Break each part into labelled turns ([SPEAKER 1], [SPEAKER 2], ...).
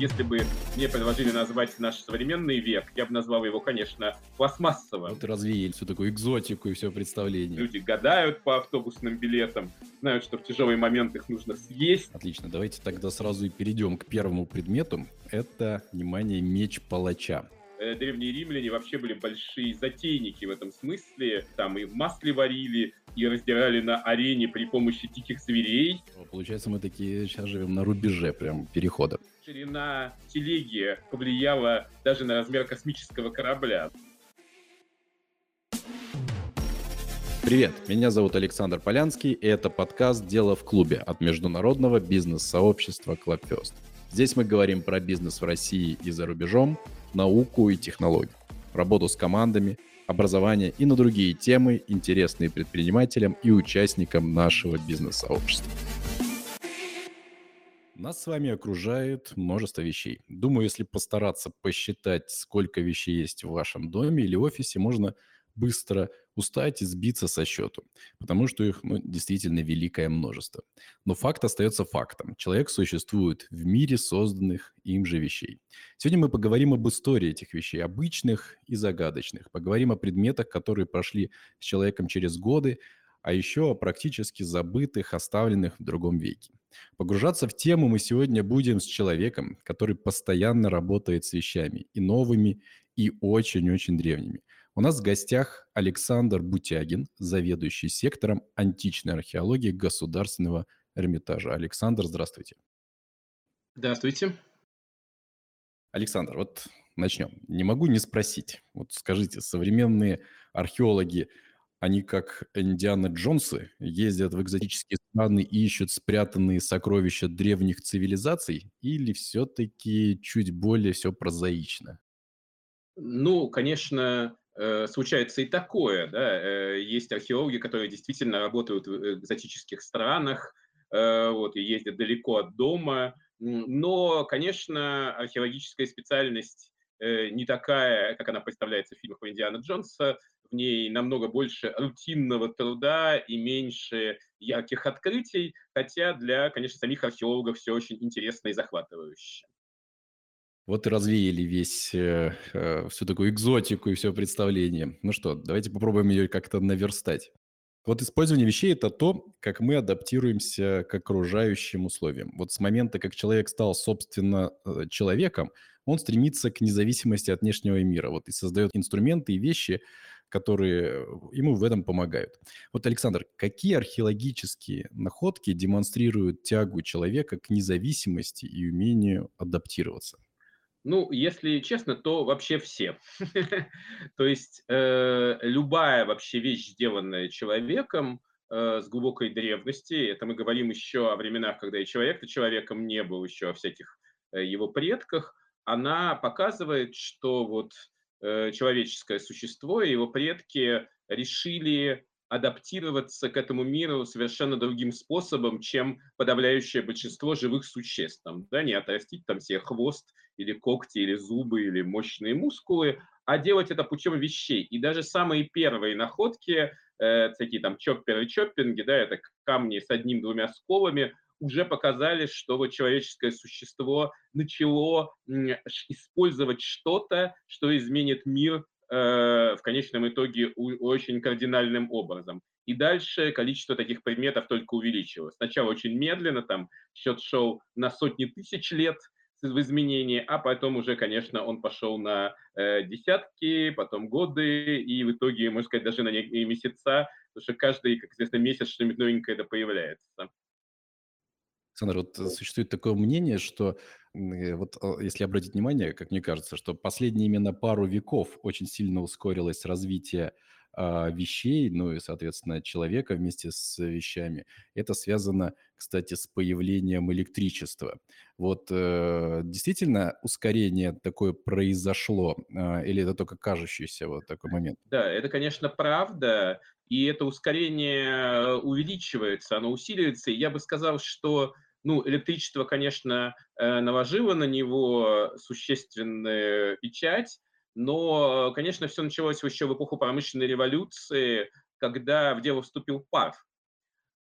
[SPEAKER 1] если бы мне предложили назвать наш современный век, я бы назвал его, конечно, пластмассовым.
[SPEAKER 2] Вот развеяли всю такую экзотику и все представление.
[SPEAKER 1] Люди гадают по автобусным билетам, знают, что в тяжелый момент их нужно съесть.
[SPEAKER 2] Отлично, давайте тогда сразу и перейдем к первому предмету. Это, внимание, меч палача.
[SPEAKER 1] Э, древние римляне вообще были большие затейники в этом смысле. Там и в масле варили, и раздирали на арене при помощи диких зверей.
[SPEAKER 2] Получается, мы такие сейчас живем на рубеже прям перехода.
[SPEAKER 1] Ширина телеги повлияла даже на размер космического корабля.
[SPEAKER 2] Привет, меня зовут Александр Полянский, и это подкаст «Дело в клубе» от международного бизнес-сообщества Clubfest. Здесь мы говорим про бизнес в России и за рубежом, науку и технологии, работу с командами, образование и на другие темы, интересные предпринимателям и участникам нашего бизнес-сообщества. Нас с вами окружает множество вещей. Думаю, если постараться посчитать, сколько вещей есть в вашем доме или офисе, можно быстро устать и сбиться со счету, потому что их ну, действительно великое множество. Но факт остается фактом. Человек существует в мире созданных им же вещей. Сегодня мы поговорим об истории этих вещей, обычных и загадочных. Поговорим о предметах, которые прошли с человеком через годы, а еще о практически забытых, оставленных в другом веке. Погружаться в тему мы сегодня будем с человеком, который постоянно работает с вещами и новыми, и очень-очень древними. У нас в гостях Александр Бутягин, заведующий сектором античной археологии Государственного Эрмитажа. Александр, здравствуйте.
[SPEAKER 1] Здравствуйте.
[SPEAKER 2] Александр, вот начнем. Не могу не спросить. Вот скажите, современные археологи, они как Индиана Джонсы ездят в экзотические страны и ищут спрятанные сокровища древних цивилизаций? Или все-таки чуть более все прозаично?
[SPEAKER 1] Ну, конечно, Э, случается и такое, да, э, есть археологи, которые действительно работают в экзотических странах, э, вот, и ездят далеко от дома, но, конечно, археологическая специальность не такая, как она представляется в фильмах Индиана Джонса, в ней намного больше рутинного труда и меньше ярких открытий, хотя для, конечно, самих археологов все очень интересно и захватывающе.
[SPEAKER 2] Вот и развеяли весь, э, э, всю такую экзотику и все представление. Ну что, давайте попробуем ее как-то наверстать. Вот использование вещей – это то, как мы адаптируемся к окружающим условиям. Вот с момента, как человек стал, собственно, э, человеком, он стремится к независимости от внешнего мира. Вот и создает инструменты и вещи, которые ему в этом помогают. Вот, Александр, какие археологические находки демонстрируют тягу человека к независимости и умению адаптироваться?
[SPEAKER 1] Ну, если честно, то вообще все. То есть э, любая вообще вещь, сделанная человеком э, с глубокой древности, это мы говорим еще о временах, когда и человек-то человеком не был, еще о всяких э, его предках, она показывает, что вот э, человеческое существо и его предки решили адаптироваться к этому миру совершенно другим способом, чем подавляющее большинство живых существ. Там, да, не отрастить там себе хвост или когти, или зубы, или мощные мускулы, а делать это путем вещей. И даже самые первые находки, э, такие там чопперы чоппинги, да, это камни с одним-двумя сколами, уже показали, что вот человеческое существо начало использовать что-то, что изменит мир Э, в конечном итоге очень кардинальным образом. И дальше количество таких предметов только увеличилось. Сначала очень медленно, там счет шел на сотни тысяч лет в изменении, а потом уже, конечно, он пошел на э, десятки, потом годы, и в итоге, можно сказать, даже на месяца, потому что каждый, как известно, месяц что-нибудь новенькое это появляется.
[SPEAKER 2] Александр, вот э, существует такое мнение, что э, вот если обратить внимание, как мне кажется, что последние именно пару веков очень сильно ускорилось развитие а, вещей, ну и, соответственно, человека вместе с вещами. Это связано, кстати, с появлением электричества. Вот э, действительно ускорение такое произошло, э, или это только кажущийся вот такой момент?
[SPEAKER 1] Да, это, конечно, правда, и это ускорение увеличивается, оно усиливается. Я бы сказал, что ну, электричество, конечно, э, наложило на него существенную печать, но, конечно, все началось еще в эпоху промышленной революции, когда в дело вступил пар.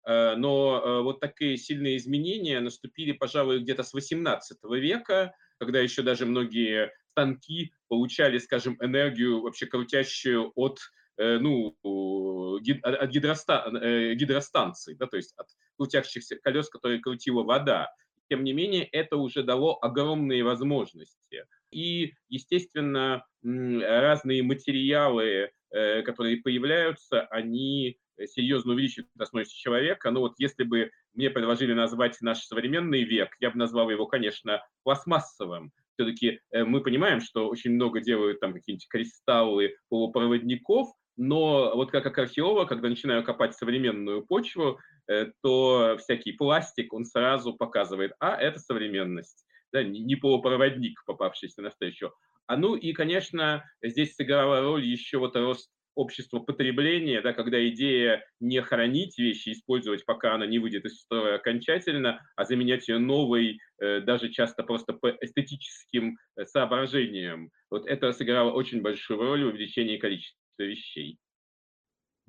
[SPEAKER 1] Э, но э, вот такие сильные изменения наступили, пожалуй, где-то с XVIII века, когда еще даже многие станки получали, скажем, энергию вообще крутящую от ну, от гидроста, гидростанций, да, то есть от крутящихся колес, которые крутила вода. Тем не менее, это уже дало огромные возможности. И, естественно, разные материалы, которые появляются, они серьезно увеличивают возможности человека. Но вот если бы мне предложили назвать наш современный век, я бы назвал его, конечно, пластмассовым. Все-таки мы понимаем, что очень много делают там какие-нибудь кристаллы полупроводников, но вот как археолог, когда начинаю копать современную почву, э, то всякий пластик, он сразу показывает, а, это современность, да, не полупроводник, попавшийся на встречу. А ну и, конечно, здесь сыграла роль еще вот рост общества потребления, да, когда идея не хранить вещи, использовать, пока она не выйдет из строя окончательно, а заменять ее новой, э, даже часто просто по эстетическим э, соображениям. Вот это сыграло очень большую роль в увеличении количества вещей.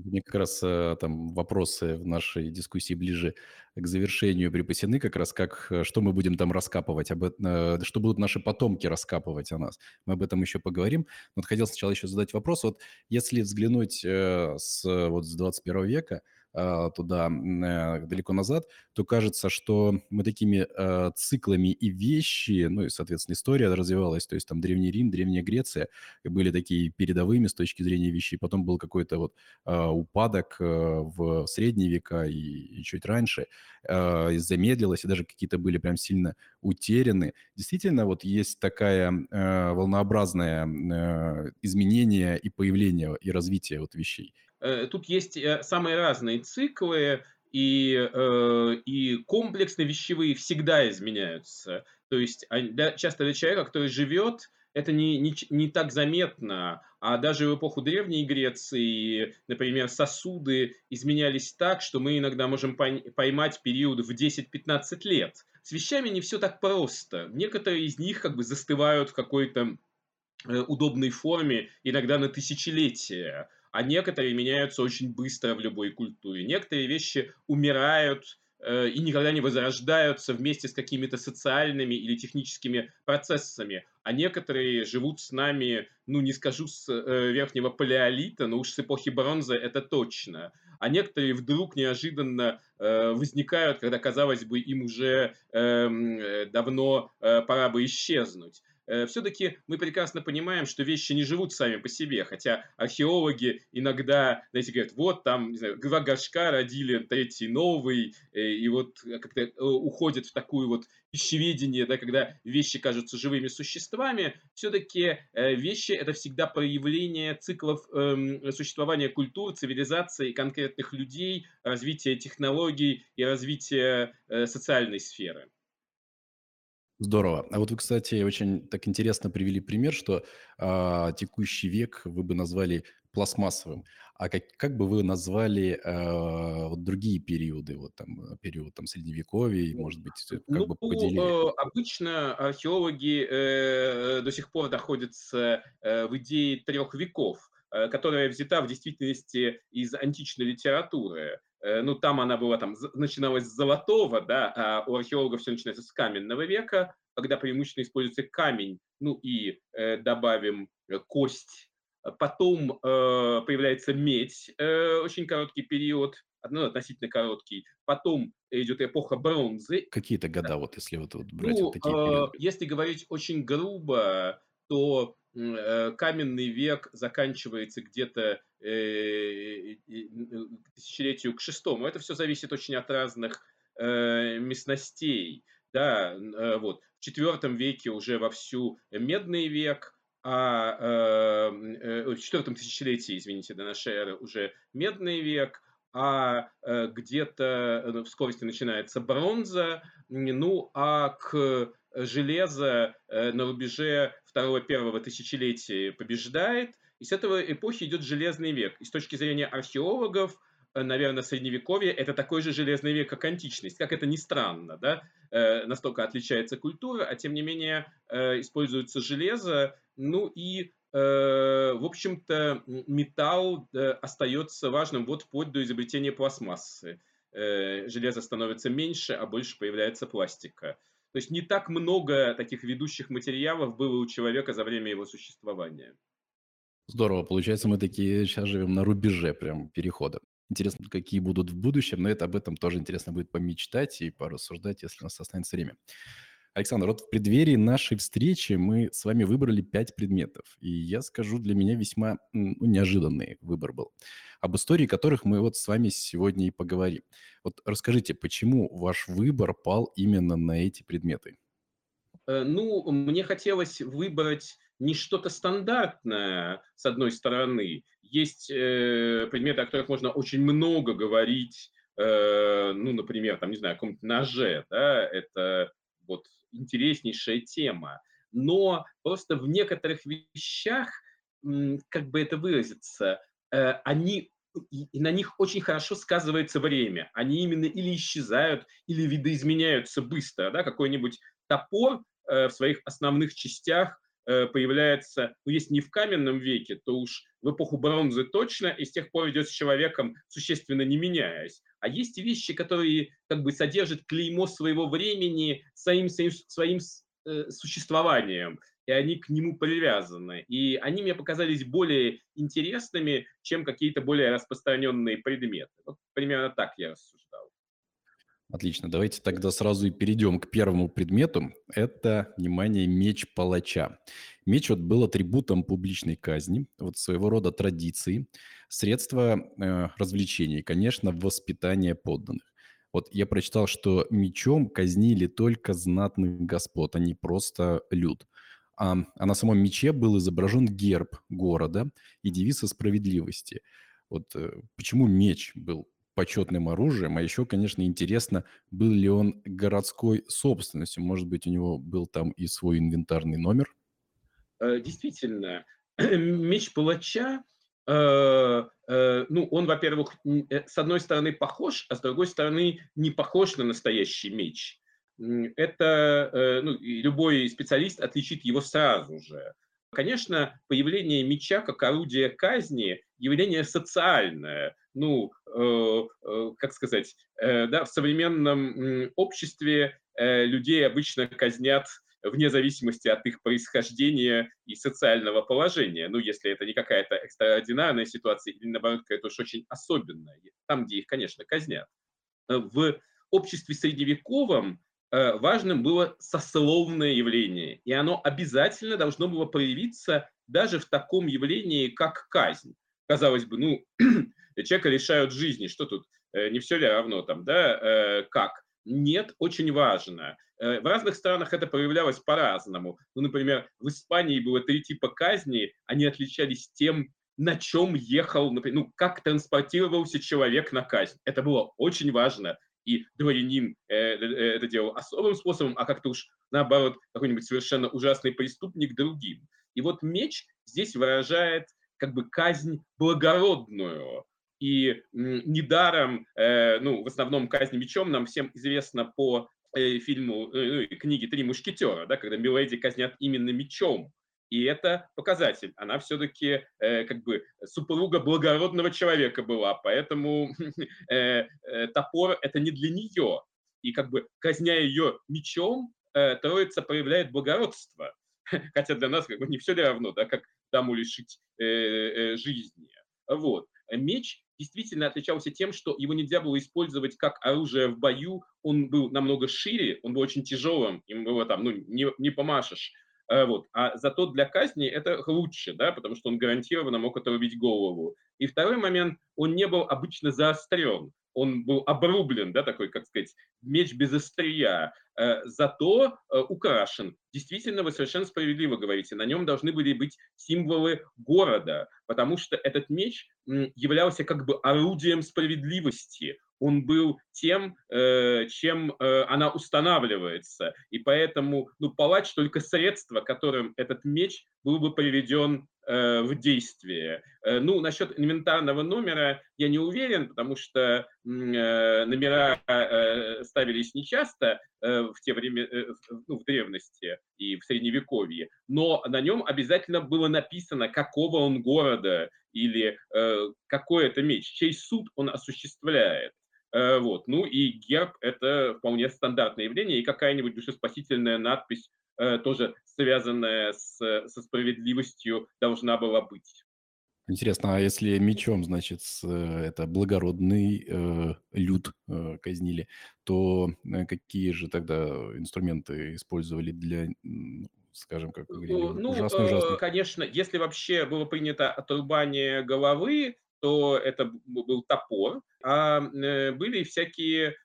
[SPEAKER 2] Мне как раз э, там вопросы в нашей дискуссии ближе к завершению припасены, как раз как, э, что мы будем там раскапывать, об, э, что будут наши потомки раскапывать о нас. Мы об этом еще поговорим. Но вот хотел сначала еще задать вопрос. Вот если взглянуть с, вот, с 21 века, туда э, далеко назад, то кажется, что мы такими э, циклами и вещи, ну и, соответственно, история развивалась, то есть там Древний Рим, Древняя Греция были такие передовыми с точки зрения вещей, потом был какой-то вот а, упадок э, в средние века и, чуть раньше, и замедлилось, и даже какие-то были прям сильно утеряны. Действительно, вот есть такая волнообразное изменение и появление и развитие вот вещей.
[SPEAKER 1] Э, тут есть э, самые разные циклы, и, э, и комплексно вещевые всегда изменяются. То есть для, часто для человека, который живет, это не, не, не так заметно, а даже в эпоху Древней Греции, например, сосуды изменялись так, что мы иногда можем поймать период в 10-15 лет. С вещами не все так просто. Некоторые из них как бы застывают в какой-то удобной форме, иногда на тысячелетия а некоторые меняются очень быстро в любой культуре. Некоторые вещи умирают э, и никогда не возрождаются вместе с какими-то социальными или техническими процессами, а некоторые живут с нами, ну не скажу с э, верхнего палеолита, но уж с эпохи бронзы это точно. А некоторые вдруг неожиданно э, возникают, когда, казалось бы, им уже эм, э, давно э, пора бы исчезнуть. Э, все-таки мы прекрасно понимаем, что вещи не живут сами по себе, хотя археологи иногда, знаете, говорят, вот там, не знаю, два горшка родили третий новый, э, и вот как-то э, уходят в такую вот пищеведение, да, когда вещи кажутся живыми существами, все-таки вещи это всегда проявление циклов э, существования культур, цивилизации, конкретных людей, развития технологий и развития э, социальной сферы.
[SPEAKER 2] Здорово. А вот вы, кстати, очень так интересно привели пример, что а, текущий век вы бы назвали пластмассовым. А как, как бы вы назвали а, вот другие периоды, вот там э, период там средневековья, может быть, как
[SPEAKER 1] ну,
[SPEAKER 2] бы поделили?
[SPEAKER 1] Э, обычно археологи э, до сих пор находятся э, в идее трех веков, э, которая взята в действительности из античной литературы. Э, ну, там она была, там, начиналась с золотого, да, а у археологов все начинается с каменного века, когда преимущественно используется камень, ну и э, добавим э, кость. Потом э, появляется медь, э, очень короткий период, ну, относительно короткий. Потом идет эпоха бронзы.
[SPEAKER 2] Какие-то года, вот если вот, вот брать ну, вот такие
[SPEAKER 1] периоды? Если говорить очень грубо, то Э, каменный век заканчивается где-то э, к тысячелетию к шестому. Это все зависит очень от разных э, местностей. Да, вот. В четвертом веке уже вовсю медный век, а в четвертом тысячелетии, извините, до нашей эры уже медный век, а где-то в скорости начинается бронза, ну а к железо на рубеже второго-первого тысячелетия побеждает, и с этого эпохи идет железный век. И с точки зрения археологов, э, наверное, средневековье это такой же железный век, как античность. Как это ни странно, да? Э, настолько отличается культура, а тем не менее э, используется железо. Ну и, в общем-то, металл остается важным вот вплоть до изобретения пластмассы. Железо становится меньше, а больше появляется пластика. То есть не так много таких ведущих материалов было у человека за время его существования.
[SPEAKER 2] Здорово. Получается, мы такие сейчас живем на рубеже прям перехода. Интересно, какие будут в будущем, но это об этом тоже интересно будет помечтать и порассуждать, если у нас останется время. Александр, вот в преддверии нашей встречи мы с вами выбрали пять предметов. И я скажу, для меня весьма ну, неожиданный выбор был. Об истории которых мы вот с вами сегодня и поговорим. Вот расскажите, почему ваш выбор пал именно на эти предметы?
[SPEAKER 1] Э, ну, мне хотелось выбрать не что-то стандартное, с одной стороны. Есть э, предметы, о которых можно очень много говорить, э, ну, например, там, не знаю, о каком-то ноже, да, это вот интереснейшая тема. Но просто в некоторых вещах, как бы это выразиться, они и на них очень хорошо сказывается время. Они именно или исчезают, или видоизменяются быстро. Да? Какой-нибудь топор э, в своих основных частях э, появляется, ну, если не в каменном веке, то уж в эпоху бронзы точно, и с тех пор идет с человеком, существенно не меняясь. А есть вещи, которые как бы содержат клеймо своего времени своим, своим, своим э, существованием, и они к нему привязаны. И они мне показались более интересными, чем какие-то более распространенные предметы. Вот примерно так я рассуждал.
[SPEAKER 2] Отлично. Давайте тогда сразу и перейдем к первому предмету. Это, внимание, меч палача. Меч вот был атрибутом публичной казни, вот своего рода традиции, средство э, развлечений, конечно, воспитание подданных. Вот я прочитал, что мечом казнили только знатных господ, а не просто люд. А, на самом мече был изображен герб города и девиз о справедливости. Вот э, почему меч был почетным оружием. А еще, конечно, интересно, был ли он городской собственностью. Может быть, у него был там и свой инвентарный номер?
[SPEAKER 1] Э, действительно, меч палача, э, э, ну, он, во-первых, с одной стороны похож, а с другой стороны не похож на настоящий меч. Это ну, любой специалист отличит его сразу же. Конечно, появление меча как орудия казни – явление социальное. Ну, э, э, как сказать, э, да, в современном э, обществе э, людей обычно казнят вне зависимости от их происхождения и социального положения. Ну, если это не какая-то экстраординарная ситуация или, наоборот, какая-то уж очень особенная, там, где их, конечно, казнят. В обществе средневековом Э, важным было сословное явление, и оно обязательно должно было проявиться даже в таком явлении, как казнь. Казалось бы, ну, человека лишают жизни, что тут, э, не все ли равно там, да, э, как? Нет, очень важно. В разных странах это проявлялось по-разному. Ну, например, в Испании было три типа казни, они отличались тем, на чем ехал, например, ну, как транспортировался человек на казнь. Это было очень важно и дворянин э, э, это делал особым способом, а как-то уж наоборот какой-нибудь совершенно ужасный преступник другим. И вот меч здесь выражает как бы казнь благородную. И недаром, э, ну, в основном казнь мечом нам всем известно по фильму, ну, книге «Три мушкетера», да, когда Миледи казнят именно мечом. И это показатель. Она все-таки э, как бы супруга благородного человека была, поэтому э, э, топор это не для нее. И как бы казня ее мечом, э, Троица проявляет благородство. Хотя для нас как бы не все равно, да, как даму лишить э, э, жизни. Вот. Меч действительно отличался тем, что его нельзя было использовать как оружие в бою. Он был намного шире, он был очень тяжелым, им было там, ну, не, не помашешь вот. А зато для казни это лучше, да, потому что он гарантированно мог отрубить голову. И второй момент, он не был обычно заострен, он был обрублен, да, такой, как сказать, меч без острия, э, зато э, украшен. Действительно, вы совершенно справедливо говорите, на нем должны были быть символы города, потому что этот меч являлся как бы орудием справедливости, он был тем, э, чем э, она устанавливается. И поэтому ну, палач только средство, которым этот меч был бы приведен э, в действие. Ну, насчет инвентарного номера я не уверен, потому что номера ставились нечасто в те время, ну, в древности и в средневековье, но на нем обязательно было написано, какого он города или какой это меч, чей суд он осуществляет. Вот. Ну и герб – это вполне стандартное явление, и какая-нибудь душеспасительная надпись, тоже связанная с, со справедливостью, должна была быть.
[SPEAKER 2] Интересно, а если мечом, значит, это благородный э, люд э, казнили, то э, какие же тогда инструменты использовали для, скажем, как вы говорили,
[SPEAKER 1] Ну,
[SPEAKER 2] ужасный, ужасный?
[SPEAKER 1] конечно, если вообще было принято отрубание головы, то это был топор, а были всякие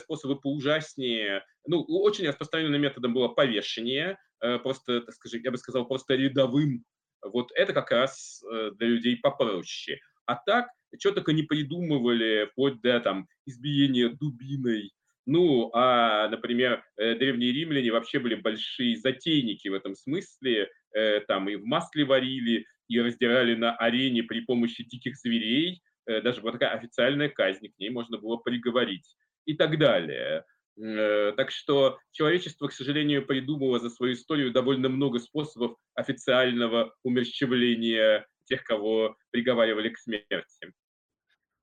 [SPEAKER 1] способы поужаснее. Ну, очень распространенным методом было повешение, просто, так скажем, я бы сказал, просто рядовым вот это как раз э, для людей попроще. А так, что только не придумывали, вплоть до там, избиения дубиной. Ну, а, например, э, древние римляне вообще были большие затейники в этом смысле. Э, там и в масле варили, и раздирали на арене при помощи диких зверей. Даже вот такая официальная казнь, к ней можно было приговорить и так далее. Э, так что человечество, к сожалению, придумало за свою историю довольно много способов официального умерщвления тех, кого приговаривали к смерти.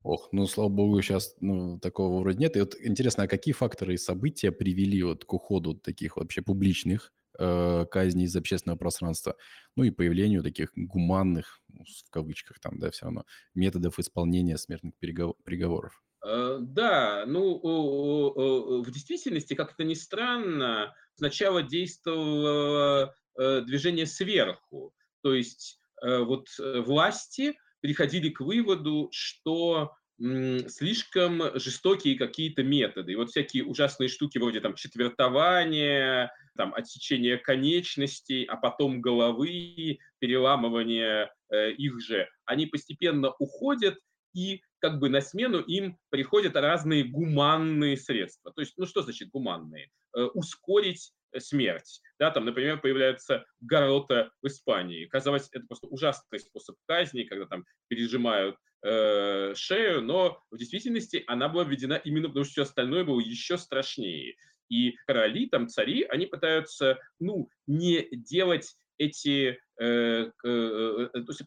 [SPEAKER 2] Ох, ну, слава богу, сейчас ну, такого вроде нет. И вот интересно, а какие факторы и события привели вот к уходу таких вообще публичных э, казней из общественного пространства, ну и появлению таких гуманных, ну, в кавычках там, да, все равно, методов исполнения смертных приговоров?
[SPEAKER 1] Э, да, ну, в действительности, как это ни странно, сначала действовало э, движение сверху. То есть э, вот власти приходили к выводу, что слишком жестокие какие-то методы. И вот всякие ужасные штуки вроде там четвертования, там отсечения конечностей, а потом головы, переламывания э, их же, они постепенно уходят, и как бы на смену им приходят разные гуманные средства. То есть, ну что значит гуманные? Э, ускорить э, смерть. Да, там, например, появляется горота в Испании. Казалось, это просто ужасный способ казни, когда там пережимают э, шею, но в действительности она была введена именно потому, что все остальное было еще страшнее. И короли, там, цари, они пытаются, ну, не делать эти э, э, э, то есть,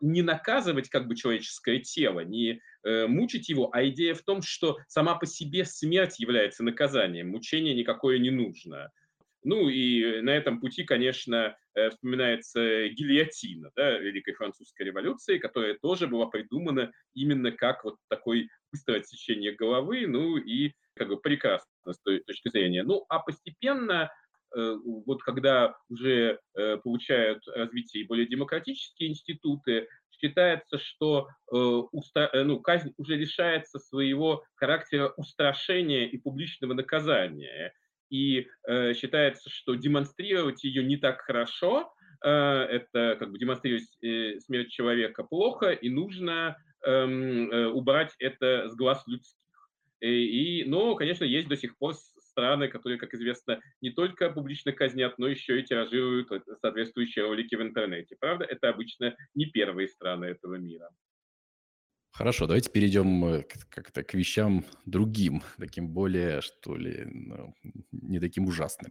[SPEAKER 1] не наказывать как бы человеческое тело, не мучить его, а идея в том, что сама по себе смерть является наказанием, мучение никакое не нужно. Ну и на этом пути, конечно, вспоминается гильотина да, Великой Французской революции, которая тоже была придумана именно как вот такой быстрое отсечение головы, ну и как бы прекрасно с той точки зрения. Ну а постепенно Э, вот когда уже э, получают развитие более демократические институты, считается, что э, ну, казнь уже лишается своего характера устрашения и публичного наказания. И считается, что демонстрировать ее не так хорошо, это как бы демонстрировать смерть человека плохо, и нужно эм, убрать это с глаз людских. И, но, конечно, есть до сих пор страны, которые, как известно, не только публично казнят, но еще и тиражируют соответствующие ролики в интернете. Правда, это обычно не первые страны этого мира.
[SPEAKER 2] Хорошо, давайте перейдем э, как-то к вещам другим, таким более, что ли, ну, не таким ужасным.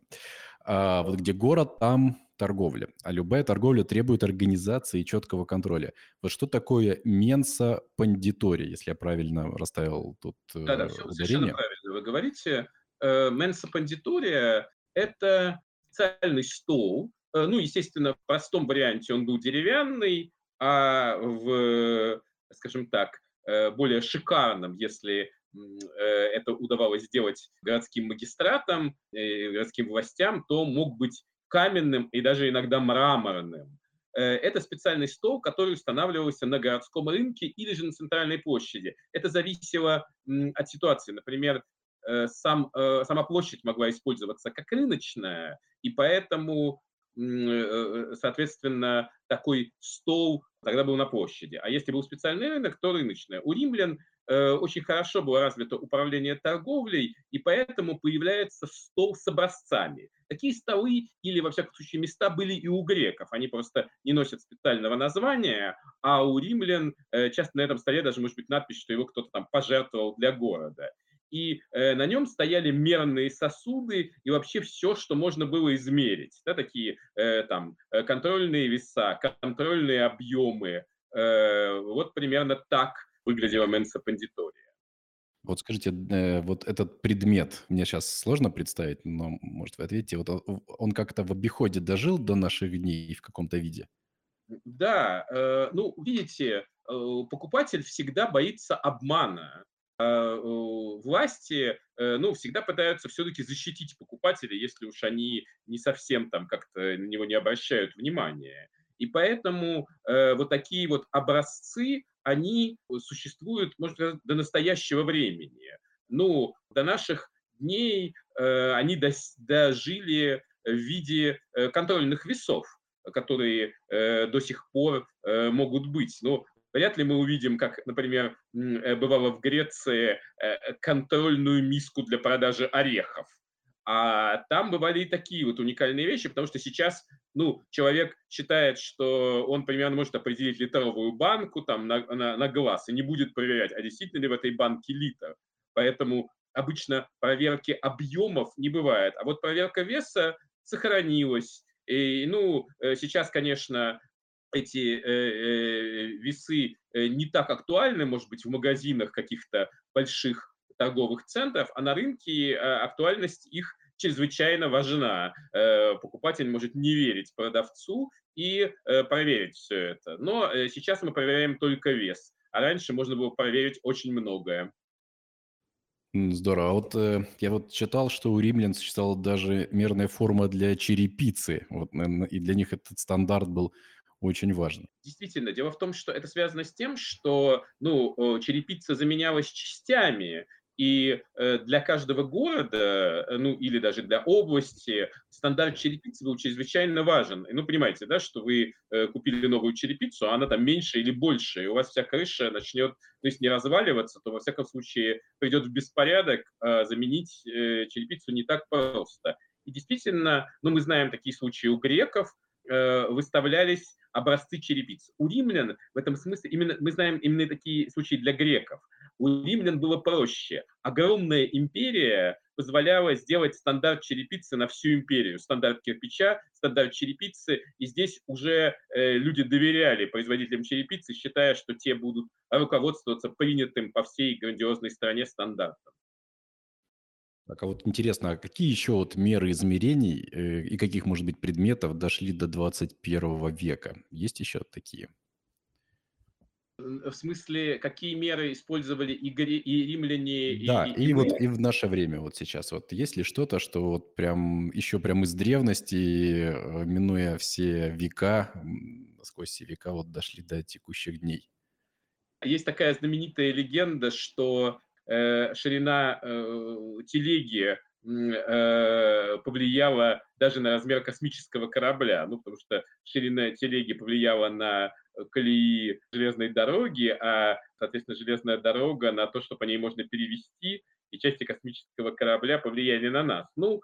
[SPEAKER 2] А вот где город, там торговля. А любая торговля требует организации и четкого контроля. Вот что такое менса пандитори, если я правильно расставил тут
[SPEAKER 1] Да-да, все ударение? совершенно правильно вы говорите. Э, Менса Пандитория – это специальный стол, э, ну, естественно, в простом варианте он был деревянный, а в, скажем так, э, более шикарном, если это удавалось сделать городским магистратам, городским властям, то мог быть каменным и даже иногда мраморным. Это специальный стол, который устанавливался на городском рынке или же на центральной площади. Это зависело от ситуации. Например, Э, сам, э, сама площадь могла использоваться как рыночная, и поэтому, э, соответственно, такой стол тогда был на площади. А если был специальный рынок, то рыночная. У римлян очень хорошо было развито управление торговлей, и поэтому появляется стол с образцами. Такие столы или, во всяком случае, места были и у греков. Они просто не носят специального названия, а у римлян часто на этом столе даже может быть надпись, что его кто-то там пожертвовал для города и э, на нем стояли мерные сосуды и вообще все, что можно было измерить. Да, такие э, там э, контрольные веса, контрольные объемы. Э, вот примерно так выглядела Менса Пандитория.
[SPEAKER 2] Вот скажите, э, вот этот предмет, мне сейчас сложно представить, но, может, вы ответите, вот он как-то в обиходе дожил до наших дней в каком-то виде?
[SPEAKER 1] Да, э, ну, видите, покупатель всегда боится обмана. А, власти, э, ну, всегда пытаются все-таки защитить покупателя, если уж они не совсем там как-то на него не обращают внимания. И поэтому э, вот такие вот образцы, они существуют, может до настоящего времени. Ну, до наших дней э, они дожили в виде контрольных весов, которые э, до сих пор э, могут быть. Ну, вряд ли мы увидим, как, например, э, бывало в Греции, э, контрольную миску для продажи орехов. А там бывали и такие вот уникальные вещи, потому что сейчас, ну, человек считает, что он примерно может определить литровую банку там на, на, на глаз и не будет проверять, а действительно ли в этой банке литр. Поэтому обычно проверки объемов не бывает. А вот проверка веса сохранилась. И, ну, э, сейчас, конечно, эти э, э, весы э, не так актуальны, может быть, в магазинах каких-то больших торговых центров, а на рынке актуальность их чрезвычайно важна. Покупатель может не верить продавцу и проверить все это. Но сейчас мы проверяем только вес, а раньше можно было проверить очень многое.
[SPEAKER 2] Здорово. А вот э, я вот читал, что у римлян существовала даже мерная форма для черепицы. Вот, и для них этот стандарт был очень важен.
[SPEAKER 1] Действительно, дело в том, что это связано с тем, что ну, черепица заменялась частями, и э, для каждого города, э, ну или даже для области, стандарт черепицы был чрезвычайно важен. Ну, понимаете, да, что вы э, купили новую черепицу, а она там меньше или больше, и у вас вся крыша начнет, то есть не разваливаться, то во всяком случае придет в беспорядок, а заменить черепицу не так просто. И действительно, ну мы знаем такие случаи у греков, выставлялись образцы черепиц. У римлян в этом смысле именно мы знаем именно такие случаи для греков. У римлян было проще. Огромная империя позволяла сделать стандарт черепицы на всю империю. Стандарт кирпича, стандарт черепицы. И здесь уже э, люди доверяли производителям черепицы, считая, что те будут руководствоваться принятым по всей грандиозной стране стандартом.
[SPEAKER 2] Так, а вот интересно, а какие еще вот меры измерений э, и каких, может быть, предметов дошли до 21 века? Есть еще такие?
[SPEAKER 1] В смысле, какие меры использовали и, гри, и римляне,
[SPEAKER 2] и, Да, и, и вот и в наше время вот сейчас вот есть ли что-то, что вот прям еще прям из древности, э, минуя все века, сквозь все века вот дошли до текущих дней?
[SPEAKER 1] Есть такая знаменитая легенда, что э, ширина э, телеги э, повлияла даже на размер космического корабля, ну, потому что ширина телеги повлияла на колеи железной дороги, а, соответственно, железная дорога на то, что по ней можно перевести, и части космического корабля повлияли на нас. Ну,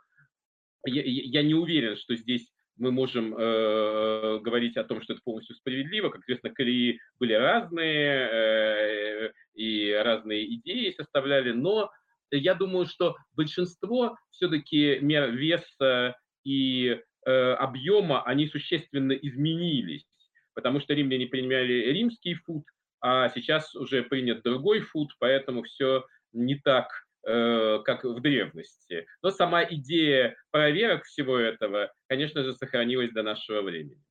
[SPEAKER 1] я, я не уверен, что здесь мы можем э, говорить о том, что это полностью справедливо. Как известно, колеи были разные, э, и разные идеи составляли, но я думаю, что большинство все-таки мер веса и э, объема, они существенно изменились потому что римляне принимали римский фут, а сейчас уже принят другой фут, поэтому все не так, э, как в древности. Но сама идея проверок всего этого, конечно же, сохранилась до нашего времени.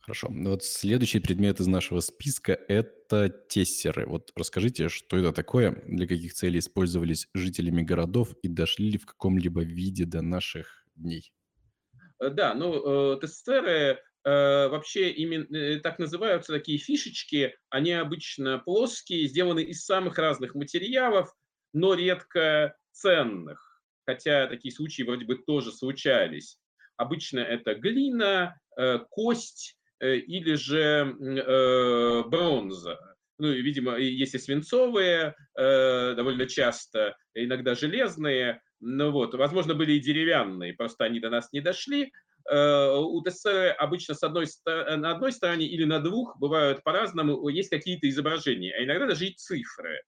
[SPEAKER 2] Хорошо. Вот следующий предмет из нашего списка– это тессеры. Вот расскажите, что это такое, для каких целей использовались жителями городов и дошли ли в каком-либо виде до наших дней?
[SPEAKER 1] Э, да, ну, э, тессеры Э, вообще именно э, так называются такие фишечки, они обычно плоские, сделаны из самых разных материалов, но редко ценных, хотя такие случаи вроде бы тоже случались. Обычно это глина, э, кость или же бронза. Ну, видимо, если свинцовые, довольно часто, иногда железные, ну вот, возможно, были и деревянные, просто они до нас не дошли, Э, у ТСР обычно с одной, на одной стороне или на двух, бывают по-разному, есть какие-то изображения, а иногда даже и цифры.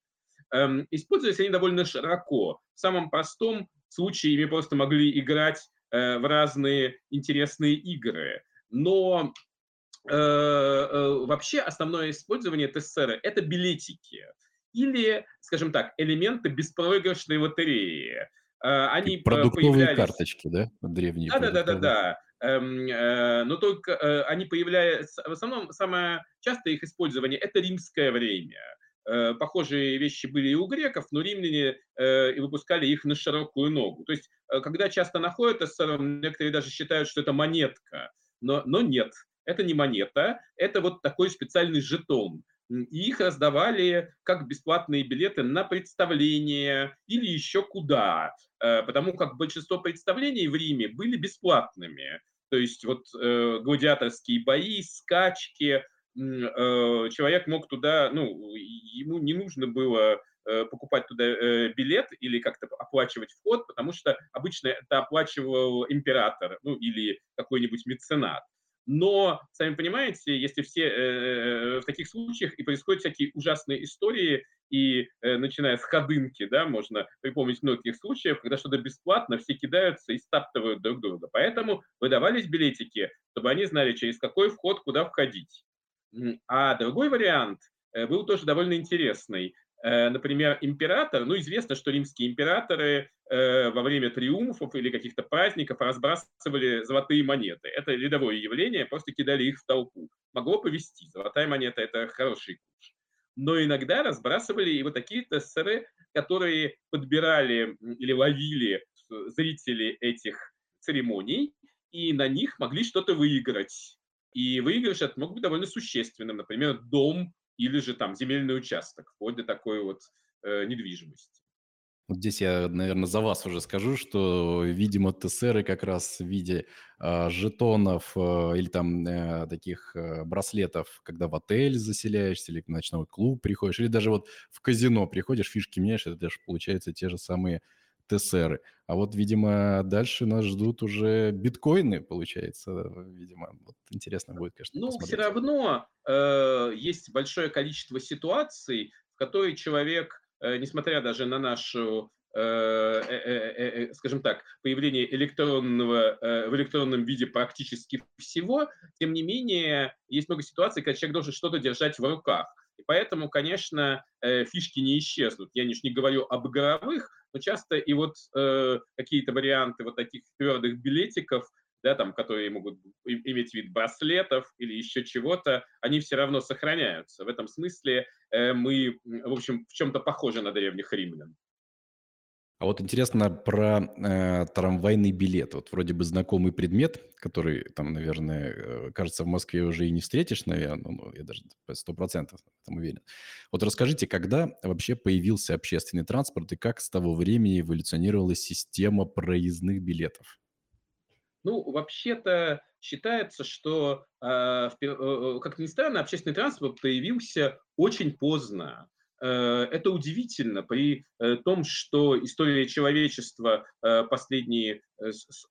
[SPEAKER 1] Эм, используются они довольно широко. В самом простом случае ими просто могли играть э, в разные интересные игры. Но э, вообще основное использование ТСР – это билетики. или, скажем так, элементы беспроигрышной лотереи.
[SPEAKER 2] Они продуктовые появлялись... карточки, да, древние.
[SPEAKER 1] Да, да, да, да, да. Эм, э, но только э, они появляются, в основном самое частое их использование – это римское время. Э, похожие вещи были и у греков, но римляне и выпускали их на широкую ногу. То есть, когда часто находят СССР, некоторые даже считают, что это монетка, но, но нет, это не монета, это вот такой специальный жетон. И их раздавали как бесплатные билеты на представление или еще куда, потому как большинство представлений в Риме были бесплатными. То есть вот э, гладиаторские бои, скачки, э, человек мог туда, ну, ему не нужно было э, покупать туда э, билет или как-то оплачивать вход, потому что обычно это оплачивал император, ну, или какой-нибудь меценат. Но, сами понимаете, если все э, в таких случаях и происходят всякие ужасные истории, и э, начиная с ходынки, да, можно припомнить многих случаев, когда что-то бесплатно, все кидаются и стаптывают друг друга. Поэтому выдавались билетики, чтобы они знали, через какой вход куда входить. А другой вариант э, был тоже довольно интересный. Э, например, император, ну, известно, что римские императоры э, во время триумфов или каких-то праздников разбрасывали золотые монеты. Это рядовое явление, просто кидали их в толпу. Могло повести. Золотая монета – это хороший куш но иногда разбрасывали и вот такие тессеры, которые подбирали или ловили зрители этих церемоний, и на них могли что-то выиграть. И выигрыш это мог быть довольно существенным, например, дом или же там земельный участок, вплоть до такой вот э, недвижимости.
[SPEAKER 2] Вот здесь я, наверное, за вас уже скажу, что, видимо, ТСРы как раз в виде э, жетонов э, или там э, таких э, браслетов, когда в отель заселяешься или в ночной клуб приходишь, или даже вот в казино приходишь, фишки меняешь, это даже получается те же самые ТСРы. А вот, видимо, дальше нас ждут уже биткоины, получается, видимо. Вот интересно будет, конечно,
[SPEAKER 1] Ну, посмотреть. все равно э, есть большое количество ситуаций, в которые человек Э, несмотря даже на нашу э, э, скажем так, появление электронного в электронном виде практически всего, тем не менее, есть много ситуаций, когда человек должен что-то держать в руках. И поэтому, конечно, фишки не исчезнут. Я не, не говорю об игровых, но часто и вот какие-то варианты вот таких твердых билетиков – да, там, которые могут иметь вид браслетов или еще чего-то, они все равно сохраняются. В этом смысле э, мы, в общем, в чем-то похожи на древних римлян.
[SPEAKER 2] А вот интересно про э, трамвайный билет. Вот вроде бы знакомый предмет, который там, наверное, э, кажется, в Москве уже и не встретишь, наверное, ну, я даже сто процентов там уверен. Вот расскажите, когда вообще появился общественный транспорт и как с того времени эволюционировала система проездных билетов?
[SPEAKER 1] Ну, вообще-то считается, что, э, как ни странно, общественный транспорт появился очень поздно. Э, это удивительно при э, том, что история человечества э, последние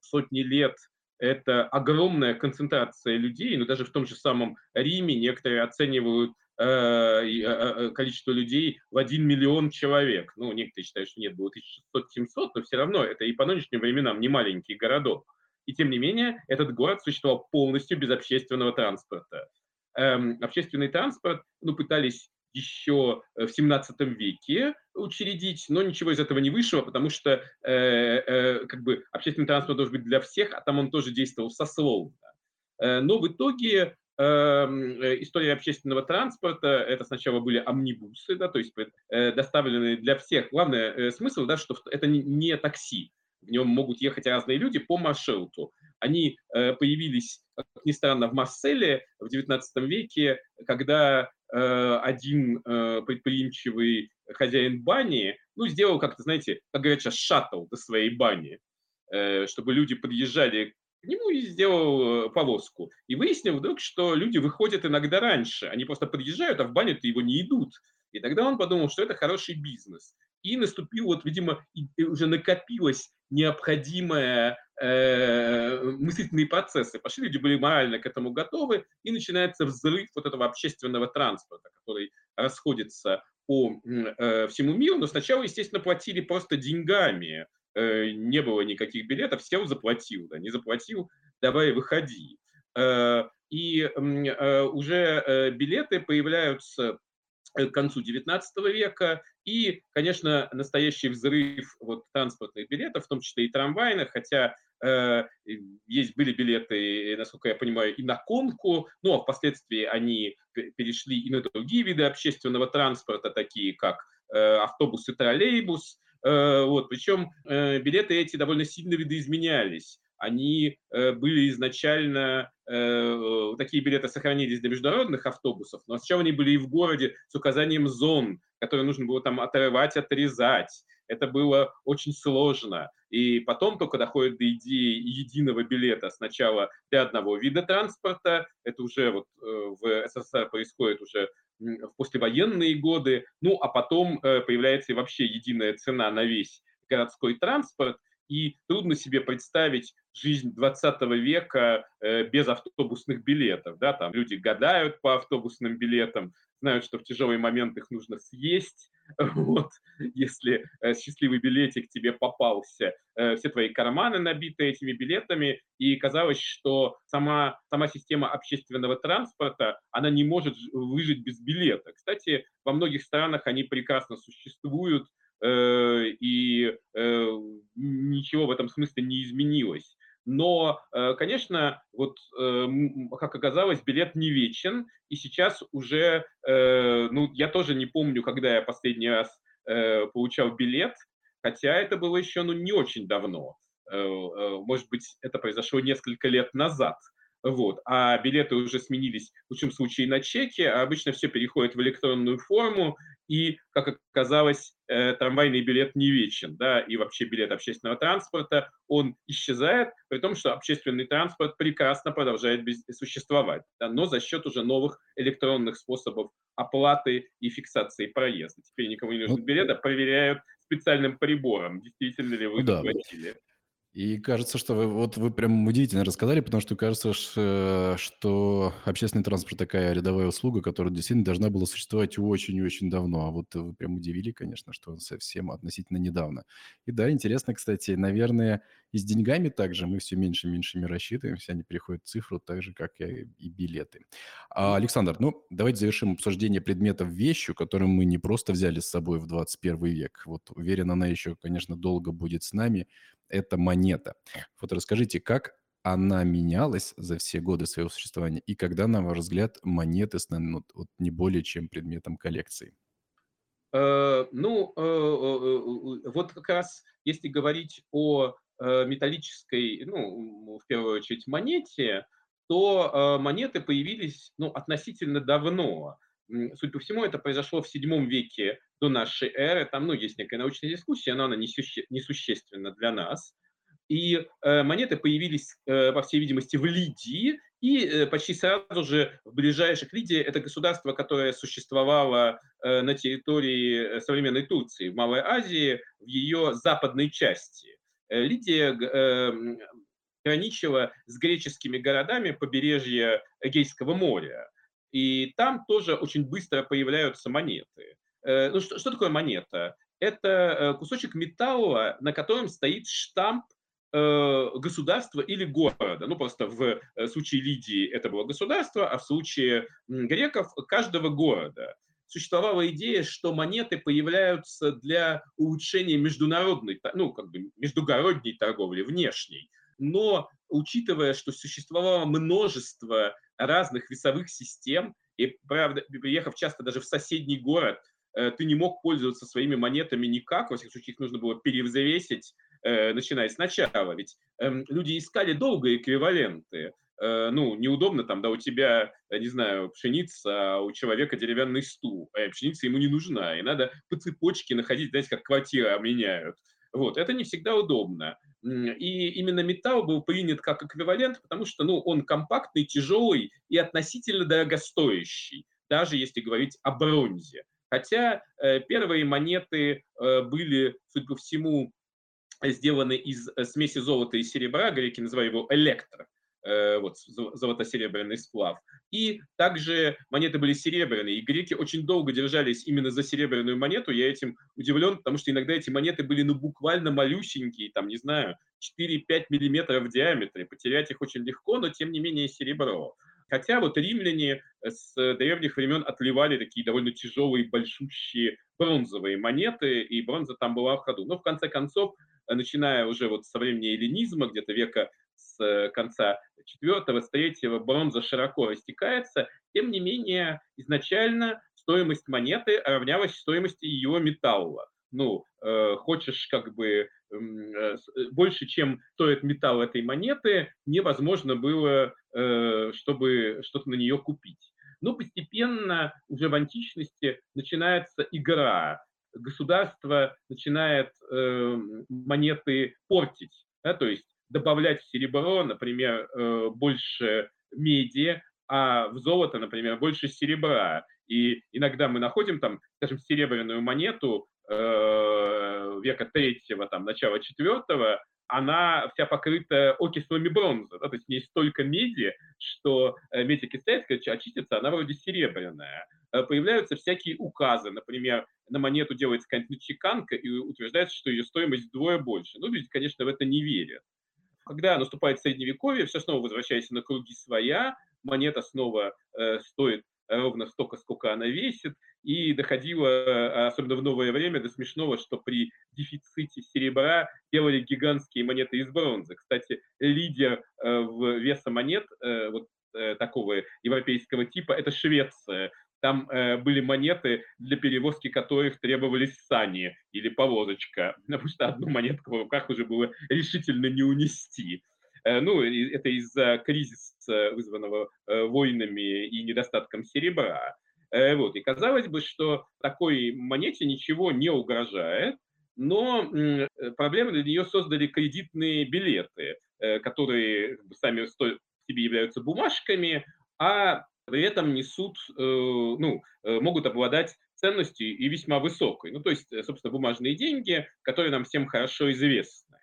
[SPEAKER 1] сотни лет это огромная концентрация людей, но даже в том же самом Риме некоторые оценивают количество людей в 1 миллион человек. Ну, некоторые считают, что нет, было 1600-700, но все равно это и по нынешним временам не маленький городок. И тем не менее, этот город существовал полностью без общественного транспорта. Эм, общественный транспорт ну, пытались еще в 17 веке учредить, но ничего из этого не вышло, потому что э, э, как бы общественный транспорт должен быть для всех, а там он тоже действовал сословно. Э, но в итоге эм, э, история общественного транспорта, это сначала были амнибусы, да, то есть э, доставленные для всех. Главный э, смысл, да, что это не, не такси, в нем могут ехать разные люди по маршруту. Они э, появились, как ни странно, в Марселе в XIX веке, когда э, один э, предприимчивый хозяин бани, ну, сделал как-то, знаете, как говорят сейчас, шаттл до своей бани, э, чтобы люди подъезжали к нему и сделал э, повозку. И выяснил вдруг, что люди выходят иногда раньше. Они просто подъезжают, а в баню-то его не идут. И тогда он подумал, что это хороший бизнес. И наступил, вот, видимо, уже накопилось необходимые э, мыслительные процессы. Пошли, люди были морально к этому готовы, и начинается взрыв вот этого общественного транспорта, который расходится по э, всему миру, но сначала, естественно, платили просто деньгами, э, не было никаких билетов, сел, заплатил, да, не заплатил, давай выходи. Э, и э, уже э, билеты появляются к концу XIX века, и, конечно, настоящий взрыв вот, транспортных билетов, в том числе и трамвайных, хотя э, есть были билеты, насколько я понимаю, и на конку, но впоследствии они перешли и на другие виды общественного транспорта, такие как э, автобус и троллейбус, э, вот, причем э, билеты эти довольно сильно видоизменялись. Они э, были изначально, э, такие билеты сохранились для международных автобусов, но сначала они были и в городе с указанием зон, которые нужно было там отрывать, отрезать. Это было очень сложно. И потом только доходит до идеи единого билета сначала для одного вида транспорта. Это уже вот э, в СССР происходит уже в послевоенные годы. Ну, а потом появляется и вообще единая цена на весь городской транспорт – и трудно себе представить жизнь 20 века э, без автобусных билетов. Да? Там люди гадают по автобусным билетам, знают, что в тяжелый момент их нужно съесть, вот, если э, счастливый билетик тебе попался. Э, все твои карманы набиты этими билетами, и казалось, что сама, сама система общественного транспорта, она не может выжить без билета. Кстати, во многих странах они прекрасно существуют, и э, ничего в этом смысле не изменилось. Но, э, конечно, вот, как оказалось, билет не вечен, и сейчас уже, ну, я тоже не помню, когда я последний раз получал билет, хотя это было еще, ну, не очень давно. Может быть, это произошло несколько лет назад. Вот. А билеты уже сменились в лучшем случае на чеки, а обычно все переходит в электронную форму, и, как оказалось, э, трамвайный билет не вечен, да, и вообще билет общественного транспорта, он исчезает, при том, что общественный транспорт прекрасно продолжает существовать, да, но за счет уже новых электронных способов оплаты и фиксации проезда. Теперь никому не нужен ну, билет, а проверяют специальным прибором, действительно ли вы
[SPEAKER 2] да. И кажется, что вы, вот вы прям удивительно рассказали, потому что кажется, что общественный транспорт такая рядовая услуга, которая действительно должна была существовать очень и очень давно. А вот вы прям удивили, конечно, что он совсем относительно недавно. И да, интересно, кстати, наверное, и с деньгами также мы все меньше и меньше рассчитываем, все они переходят в цифру, так же, как и, и билеты. А, Александр, ну, давайте завершим обсуждение предметов вещью, которую мы не просто взяли с собой в 21 век. Вот уверен, она еще, конечно, долго будет с нами это монета. Вот расскажите, как она менялась за все годы своего существования и когда, на ваш взгляд, монеты станут вот не более чем предметом коллекции?
[SPEAKER 1] Э, ну, э, э, вот как раз если говорить о металлической, ну, в первую очередь, монете, то монеты появились ну, относительно давно. Судя по всему, это произошло в VII веке до нашей эры. Там ну, есть некая научная дискуссия, но она несущественна для нас. И э, монеты появились, э, по всей видимости, в Лидии, и э, почти сразу же в ближайших Лидии это государство, которое существовало э, на территории э, современной Турции, в Малой Азии, в ее западной части. Э, Лидия граничила с греческими городами побережья Эгейского моря. И там тоже очень быстро появляются монеты. Э, ну, что, что такое монета? Это э, кусочек металла, на котором стоит штамп э, государства или города. Ну, просто в случае Лидии это было государство, а в случае греков каждого города. Существовала идея, что монеты появляются для улучшения международной, ну, как бы междугородней торговли, внешней. Но учитывая, что существовало множество разных весовых систем, и, правда, приехав часто даже в соседний город, э, ты не мог пользоваться своими монетами никак, во всяком случае их нужно было перевзвесить, э, начиная сначала. Ведь эм, люди искали долго эквиваленты. Э, ну, неудобно там, да, у тебя, не знаю, пшеница, а у человека деревянный стул, а пшеница ему не нужна, и надо по цепочке находить, знаете, как квартиры меняют. Вот, это не всегда удобно. И именно металл был принят как эквивалент, потому что ну, он компактный, тяжелый и относительно дорогостоящий, даже если говорить о бронзе. Хотя э, первые монеты э, были, судя по всему, сделаны из э, смеси золота и серебра, греки называли его электро, вот, золото-серебряный сплав. И также монеты были серебряные, и греки очень долго держались именно за серебряную монету. Я этим удивлен, потому что иногда эти монеты были ну буквально малюсенькие, там, не знаю, 4-5 миллиметров в диаметре. Потерять их очень легко, но тем не менее серебро. Хотя вот римляне с древних времен отливали такие довольно тяжелые, большущие бронзовые монеты, и бронза там была в ходу. Но в конце концов, начиная уже вот со времени эллинизма, где-то века с конца четвертого, с третьего, бронза широко растекается. Тем не менее, изначально стоимость монеты равнялась стоимости ее металла. Ну, э, хочешь как бы э, э, больше, чем стоит металл этой монеты, невозможно было, э, чтобы что-то на нее купить. Но постепенно уже в античности начинается игра. Государство начинает э, монеты портить, да, то есть добавлять в серебро, например, э, больше меди, а в золото, например, больше серебра. И иногда мы находим там, скажем, серебряную монету э, века третьего, там, начала четвертого, она вся покрыта окислами бронзы, да, то есть в ней столько меди, что э, медь окисляется, когда очистится, она вроде серебряная. Появляются всякие указы, например, на монету делается какая-нибудь чеканка и утверждается, что ее стоимость вдвое больше. Ну, люди, конечно, в это не верят. Когда наступает средневековье, все снова возвращается на круги своя, монета снова э, стоит ровно столько, сколько она весит, и доходило, э, особенно в новое время, до смешного, что при дефиците серебра делали гигантские монеты из бронзы. Кстати, лидер э, в веса монет э, вот такого европейского типа – это Швеция. Там э, были монеты, для перевозки которых требовались сани или повозочка, потому что одну монетку в руках уже было решительно не унести. Э, ну, это из-за кризиса, вызванного э, войнами и недостатком серебра. Э, вот. И казалось бы, что такой монете ничего не угрожает, но э, проблемы для нее создали кредитные билеты, э, которые сами себе являются бумажками, а при этом несут, э, ну, э, могут обладать ценностью и весьма высокой. Ну, то есть, э, собственно, бумажные деньги, которые нам всем хорошо известны.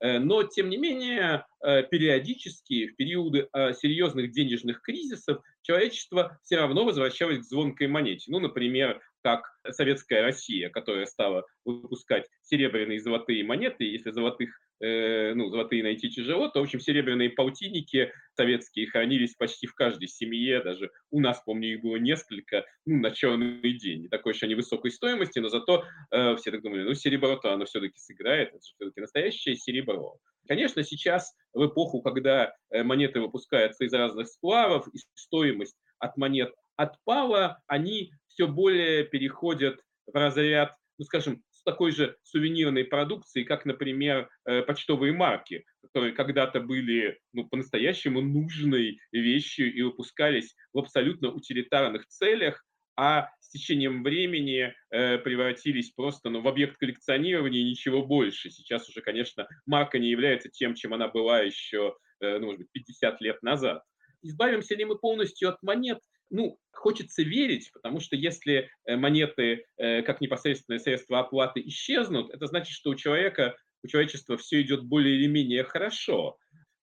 [SPEAKER 1] Но, тем не менее, периодически, в периоды серьезных денежных кризисов, человечество все равно возвращалось к звонкой монете. Ну, например, как советская Россия, которая стала выпускать серебряные и золотые монеты. Если золотых, э, ну, золотые найти тяжело, то, в общем, серебряные полтинники советские хранились почти в каждой семье. Даже у нас, помню, их было несколько ну, на черный день. Не такой уж они высокой стоимости, но зато э, все так думали, ну, серебро-то оно все-таки сыграет, это все-таки настоящее серебро. Конечно, сейчас, в эпоху, когда э, монеты выпускаются из разных сплавов, и стоимость от монет отпала, они все более переходят в разряд, ну, скажем, с такой же сувенирной продукции, как, например, э, почтовые марки, которые когда-то были ну, по-настоящему нужной вещью и выпускались в абсолютно утилитарных целях, а с течением времени э, превратились просто ну, в объект коллекционирования и ничего больше. Сейчас уже, конечно, марка не является тем, чем она была еще, э, ну, может быть, 50 лет назад. Избавимся ли мы полностью от монет? Ну, хочется верить, потому что если э, монеты э, как непосредственное средство оплаты исчезнут, это значит, что у человека, у человечества все идет более или менее хорошо.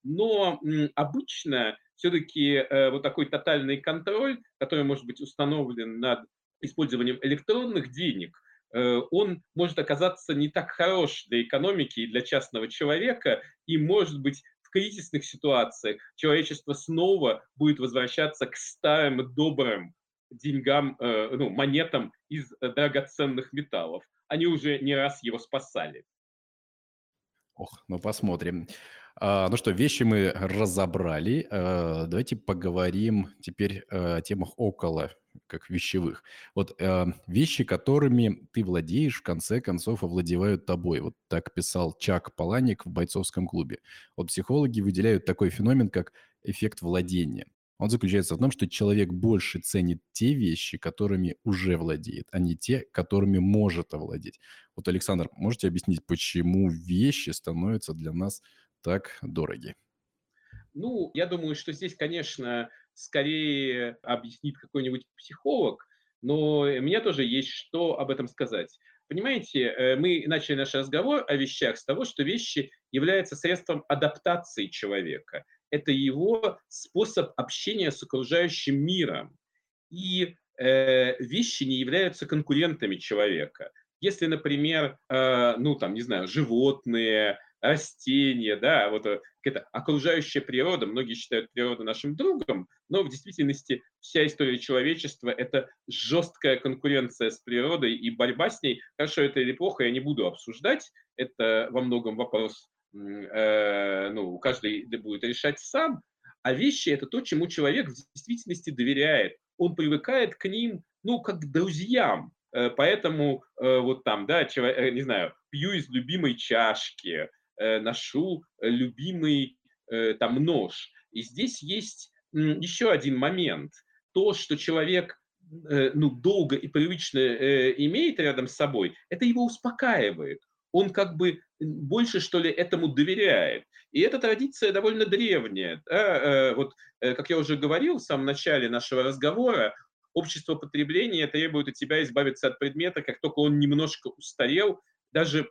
[SPEAKER 1] Но обычно все-таки э, вот такой тотальный контроль, который может быть установлен над использованием электронных денег, он может оказаться не так хорош для экономики и для частного человека, и может быть кризисных ситуациях человечество снова будет возвращаться к старым добрым деньгам, э, ну, монетам из драгоценных металлов. Они уже не раз его спасали.
[SPEAKER 2] Ох, ну посмотрим. А, ну что, вещи мы разобрали. А, давайте поговорим теперь э, о темах около как вещевых. Вот э, вещи, которыми ты владеешь, в конце концов овладевают тобой. Вот так писал Чак Паланик в бойцовском клубе. Вот психологи выделяют такой феномен, как эффект владения. Он заключается в том, что человек больше ценит те вещи, которыми уже владеет, а не те, которыми может овладеть. Вот, Александр, можете объяснить, почему вещи становятся для нас так дороги?
[SPEAKER 1] Ну, я думаю, что здесь, конечно, скорее объяснит какой-нибудь психолог, но мне тоже есть что об этом сказать. Понимаете, э, мы начали наш разговор о вещах с того, что вещи являются средством адаптации человека. Это его способ общения с окружающим миром. И э, вещи не являются конкурентами человека. Если, например, э, ну там, не знаю, животные, растения, да, вот это окружающая природа, многие считают природу нашим другом, но в действительности вся история человечества – это жесткая конкуренция с природой и борьба с ней. Хорошо это или плохо, я не буду обсуждать, это во многом вопрос, э, ну, каждый будет решать сам, а вещи – это то, чему человек в действительности доверяет. Он привыкает к ним, ну, как к друзьям. Э, поэтому э, вот там, да, человек, э, не знаю, пью из любимой чашки, ношу любимый там нож. И здесь есть еще один момент. То, что человек ну, долго и привычно имеет рядом с собой, это его успокаивает он как бы больше, что ли, этому доверяет. И эта традиция довольно древняя. Вот, как я уже говорил в самом начале нашего разговора, общество потребления требует от тебя избавиться от предмета, как только он немножко устарел, даже,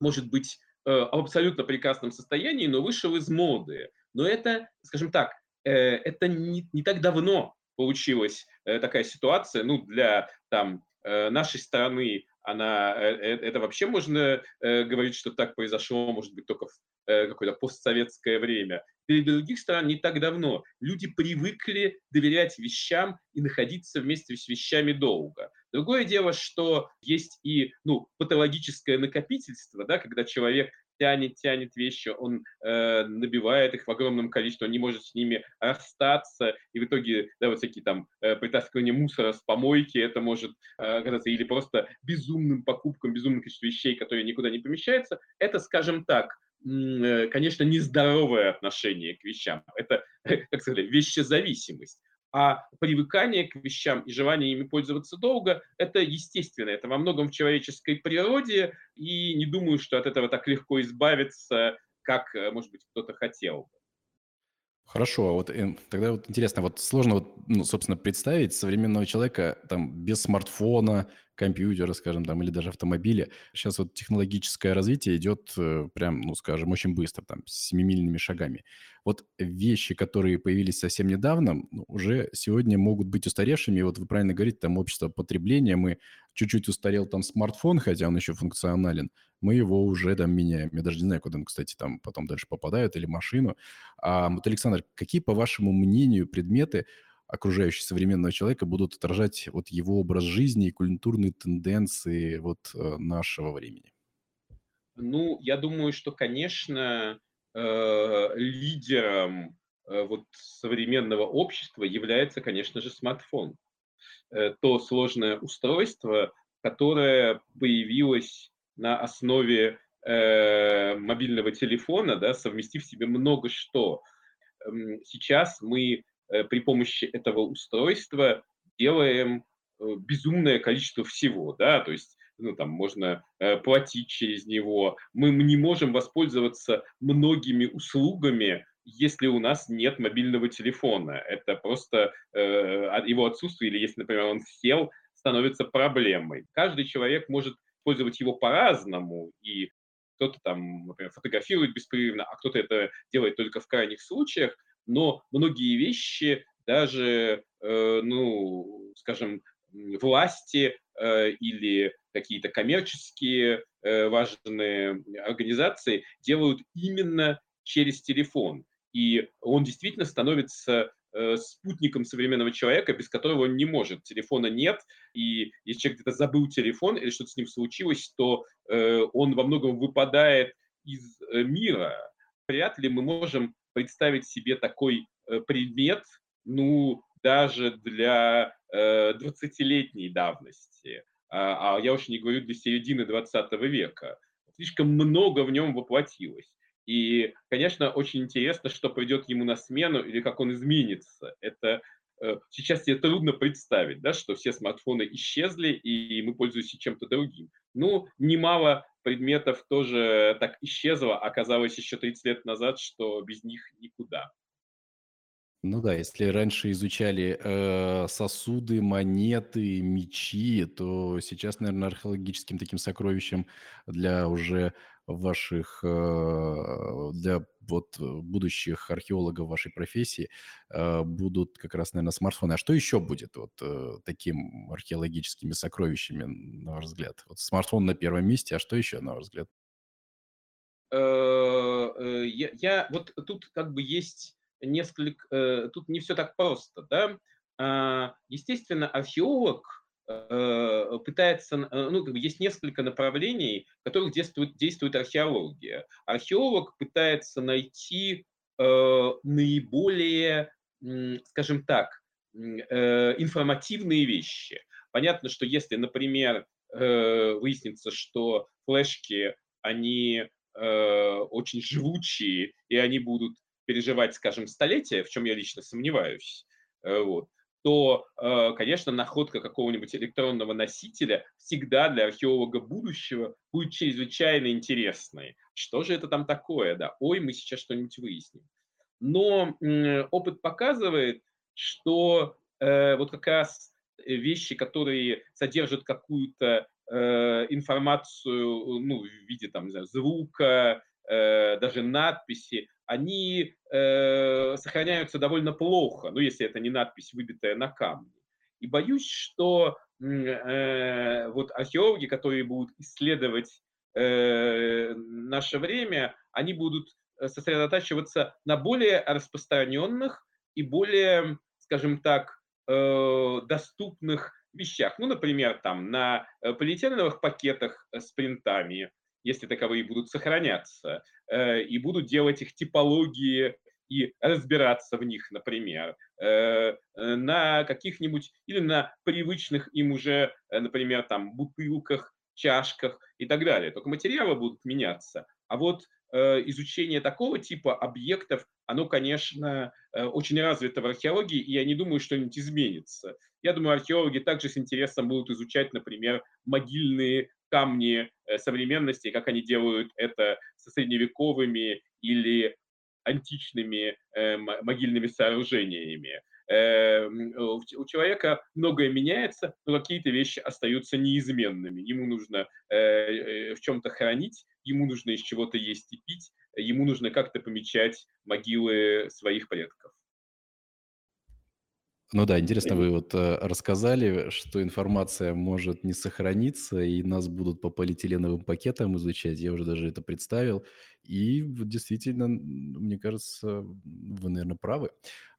[SPEAKER 1] может быть, э, в абсолютно прекрасном состоянии, но вышел из моды. Но это, скажем так, э, это не, не так давно получилась э, такая ситуация, ну, для там, нашей страны она, это вообще можно говорить, что так произошло, может быть, только в какое-то постсоветское время для других стран не так давно. Люди привыкли доверять вещам и находиться вместе с вещами долго. Другое дело, что есть и ну, патологическое накопительство, да, когда человек тянет, тянет вещи, он э, набивает их в огромном количестве, он не может с ними расстаться, и в итоге, да, вот всякие там э, притаскивание мусора с помойки, это может э, или просто безумным покупкам, безумным количеством вещей, которые никуда не помещаются, это, скажем так, Э, конечно, нездоровое отношение к вещам. Это, как сказать, вещезависимость. А привыкание к вещам и желание ими пользоваться долго – это естественно, это во многом в человеческой природе, и не думаю, что от этого так легко избавиться, как, э, может быть, кто-то хотел.
[SPEAKER 2] Хорошо, а вот э, тогда вот интересно, вот сложно вот, ну, собственно, представить современного человека там без смартфона, компьютера, скажем, там, или даже автомобиля. Сейчас вот технологическое развитие идет э, прям, ну, скажем, очень быстро, там, семимильными шагами. Вот вещи, которые появились совсем недавно, ну, уже сегодня могут быть устаревшими. вот вы правильно говорите, там, общество потребления, мы чуть-чуть устарел там смартфон, хотя он еще функционален, мы его уже там меняем. Я даже не знаю, куда он, кстати, там потом дальше попадает, или машину. А вот, Александр, какие, по вашему мнению, предметы окружающие современного человека будут отражать вот его образ жизни и культурные тенденции вот э, нашего времени?
[SPEAKER 1] Ну, я думаю, что, конечно, э, лидером э, вот современного общества является, конечно же, смартфон. То сложное устройство, которое появилось на основе мобильного телефона, да, совместив в себе много что. Сейчас мы при помощи этого устройства делаем э, безумное количество всего, да, то есть ну, там можно э, платить через него. Мы не можем воспользоваться многими услугами, если у нас нет мобильного телефона. Это просто э, его отсутствие, или если, например, он сел, становится проблемой. Каждый человек может использовать его по-разному, и кто-то там, например, фотографирует беспрерывно, а кто-то это делает только в крайних случаях но многие вещи даже, э, ну, скажем, власти э, или какие-то коммерческие э, важные организации делают именно через телефон. И он действительно становится спутником современного человека, без которого он не может. Телефона нет, и если человек где-то забыл телефон или что-то с ним случилось, то он во многом выпадает из мира. Вряд ли мы можем представить себе такой э, предмет, ну, даже для э, 20-летней давности, а, а я уж не говорю для середины 20 века. Слишком много в нем воплотилось. И, конечно, очень интересно, что придет ему на смену или как он изменится. Это э, сейчас себе трудно представить, да, что все смартфоны исчезли, и мы пользуемся чем-то другим. Ну, немало предметов тоже так исчезло, оказалось еще 30 лет назад, что без них никуда.
[SPEAKER 2] Ну да, если раньше изучали э, сосуды, монеты, мечи, то сейчас, наверное, археологическим таким сокровищем для уже ваших, э, для вот будущих археологов вашей профессии э, будут как раз, наверное, смартфоны. А что еще будет вот э, таким археологическими сокровищами, на ваш взгляд? Вот смартфон на первом месте, а что еще, на ваш взгляд?
[SPEAKER 1] я, я вот тут как бы есть несколько, тут не все так просто, да. А, естественно, археолог пытается, ну, как бы есть несколько направлений, в которых действует, действует археология. Археолог пытается найти наиболее, скажем так, информативные вещи. Понятно, что если, например, выяснится, что флешки, они очень живучие, и они будут переживать, скажем, столетия, в чем я лично сомневаюсь, вот, то, э, конечно, находка какого-нибудь электронного носителя всегда для археолога будущего будет чрезвычайно интересной. Что же это там такое? Да, ой, мы сейчас что-нибудь выясним. Но опыт показывает, что э, вот как раз вещи, которые содержат какую-то э, информацию ну, в виде там, знаю, звука, даже надписи, они э, сохраняются довольно плохо, ну, если это не надпись, выбитая на камне. И боюсь, что э, вот археологи, которые будут исследовать э, наше время, они будут сосредотачиваться на более распространенных и более, скажем так, э, доступных вещах. Ну, например, там на э, полиэтиленовых пакетах с принтами, если таковые будут сохраняться, э, и будут делать их типологии и разбираться в них, например, э, э, на каких-нибудь или на привычных им уже, например, там бутылках, чашках и так далее. Только материалы будут меняться. А вот изучение такого типа объектов, оно, конечно, очень развито в археологии, и я не думаю, что что-нибудь изменится. Я думаю, археологи также с интересом будут изучать, например, могильные камни э, современности, как они делают это со средневековыми или античными э, могильными сооружениями. Э, у человека многое меняется, но какие-то вещи остаются неизменными. Ему нужно в чем-то хранить, ему нужно из чего-то есть и пить, ему нужно как-то помечать могилы своих предков.
[SPEAKER 2] Ну да, интересно, вы вот э, рассказали, что информация может не сохраниться, и нас будут по полиэтиленовым пакетам изучать. Я уже даже это представил. И действительно, мне кажется, вы, наверное, правы,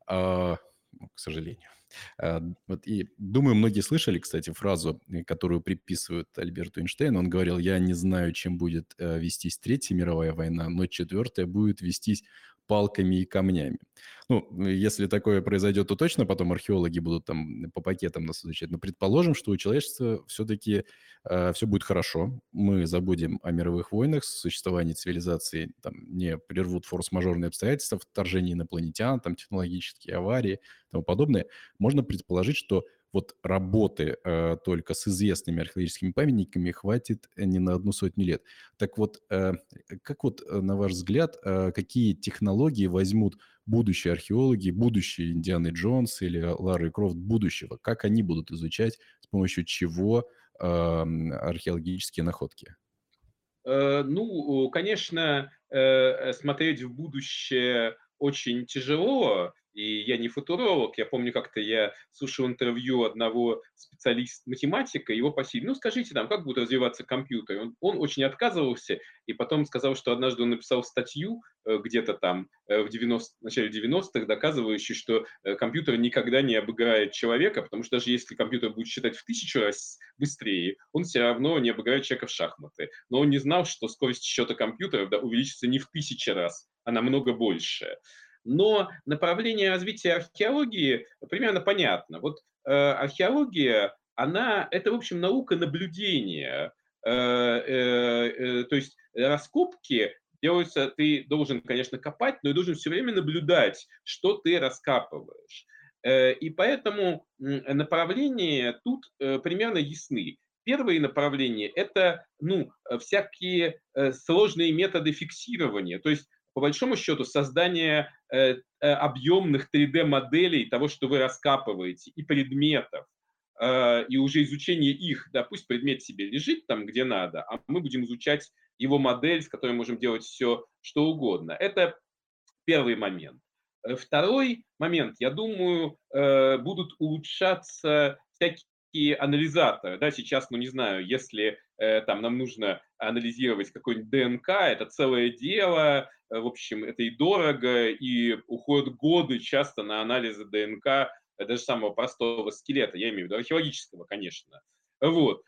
[SPEAKER 2] а, ну, к сожалению. А, вот и думаю, многие слышали, кстати, фразу, э, которую приписывают Альберту Эйнштейну. Он говорил, я не знаю, чем будет э, вестись Третья мировая война, но Четвертая будет вестись палками и камнями. Ну, если такое произойдет, то точно потом археологи будут там по пакетам нас изучать. Но предположим, что у человечества все-таки э, все будет хорошо. Мы забудем о мировых войнах, существовании цивилизации, там, не прервут форс-мажорные обстоятельства, вторжение инопланетян, там, технологические аварии и тому подобное. Можно предположить, что вот работы э, только с известными археологическими памятниками хватит э, не на одну сотню лет. Так вот, э, как вот, э, на ваш взгляд, э, какие технологии возьмут будущие археологи, будущие Индианы Джонс или Лары Крофт будущего? Как они будут изучать, с помощью чего э, археологические находки?
[SPEAKER 1] Э, ну, конечно, смотреть в будущее очень тяжело, и я не футуролог, я помню, как-то я слушал интервью одного специалиста, математика, его просили, ну скажите нам, как будет развиваться компьютер? Он, он очень отказывался, и потом сказал, что однажды он написал статью э, где-то там э, в 90, начале 90-х, доказывающую, что э, компьютер никогда не обыграет человека, потому что даже если компьютер будет считать в тысячу раз быстрее, он все равно не обыграет человека в шахматы. Но он не знал, что скорость счета компьютера увеличится не в тысячи раз, а намного больше. Но направление развития археологии примерно понятно. Вот э, археология, она, это, в общем, наука наблюдения. Э, э, э, то есть раскопки делаются, ты должен, конечно, копать, но и должен все время наблюдать, что ты раскапываешь. Э, и поэтому направления тут э, примерно ясны. Первые направления – это ну, всякие сложные методы фиксирования. То есть по большому счету, создание э, э объемных 3D-моделей того, что вы раскапываете, и предметов, э, и уже изучение их, да, пусть предмет себе лежит там, где надо, а мы будем изучать его модель, с которой можем делать все, что угодно. Это первый момент. Второй момент, я думаю, будут улучшаться всякие анализаторы. Да, сейчас, ну не знаю, если там нам нужно анализировать какой-нибудь ДНК, это целое дело, в общем, это и дорого, и уходят годы часто на анализы ДНК даже самого простого скелета, я имею в виду археологического, конечно. Вот.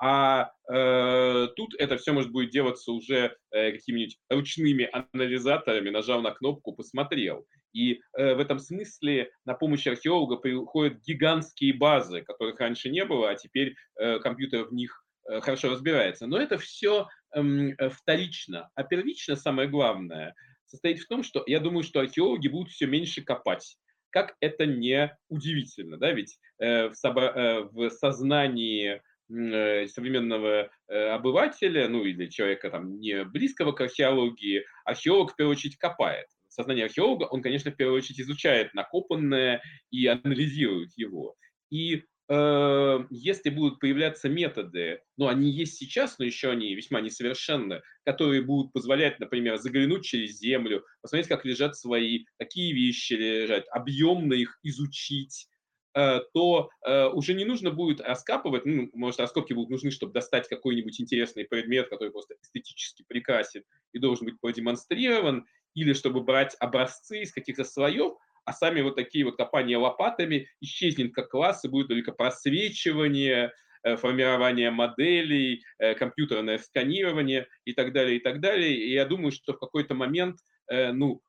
[SPEAKER 1] А э, тут это все может будет делаться уже э, какими-нибудь ручными анализаторами, нажал на кнопку, посмотрел. И э, в этом смысле на помощь археолога приходят гигантские базы, которых раньше не было, а теперь э, компьютер в них э, хорошо разбирается. Но это все эм, э, вторично. А первично, самое главное, состоит в том, что я думаю, что археологи будут все меньше копать как это не удивительно, да, ведь э, в, собра- э, в сознании э, современного э, обывателя, ну или человека там не близкого к археологии, археолог в первую очередь копает. Сознание археолога, он, конечно, в первую очередь изучает накопанное и анализирует его. И Э, если будут появляться методы, ну, они есть сейчас, но еще они весьма несовершенны, которые будут позволять, например, заглянуть через землю, посмотреть, как лежат свои, какие вещи лежат, объемно их изучить, э, то э, уже не нужно будет раскапывать, ну, может, раскопки будут нужны, чтобы достать какой-нибудь интересный предмет, который просто эстетически прекрасен и должен быть продемонстрирован, или чтобы брать образцы из каких-то слоев, а сами вот такие вот копания лопатами исчезнет как класс, и будет только просвечивание, э, формирование моделей, э, компьютерное сканирование и так далее, и так далее. И я думаю, что в какой-то момент э, ну,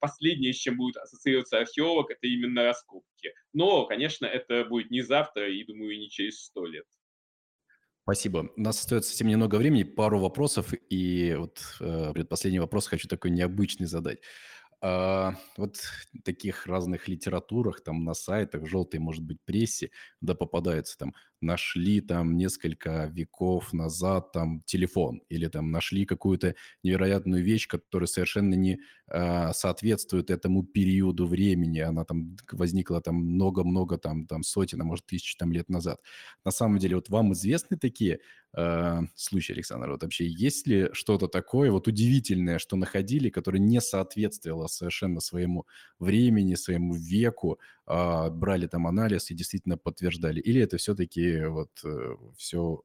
[SPEAKER 1] последнее, с чем будет ассоциироваться археолог, это именно раскопки. Но, конечно, это будет не завтра, и, думаю, не через сто лет.
[SPEAKER 2] Спасибо. У нас остается совсем немного времени, пару вопросов, и вот э, предпоследний вопрос хочу такой необычный задать. А, вот таких разных литературах, там на сайтах, желтой, может быть, прессе, да, попадаются там, нашли там несколько веков назад там телефон, или там нашли какую-то невероятную вещь, которая совершенно не а, соответствует этому периоду времени, она там возникла там много-много там, там сотен, а может тысяч там лет назад. На самом деле, вот вам известны такие э, случаи, Александр? Вот вообще есть ли что-то такое вот удивительное, что находили, которое не соответствовало совершенно своему времени, своему веку, э, брали там анализ и действительно подтверждали? Или это все-таки вот э, все,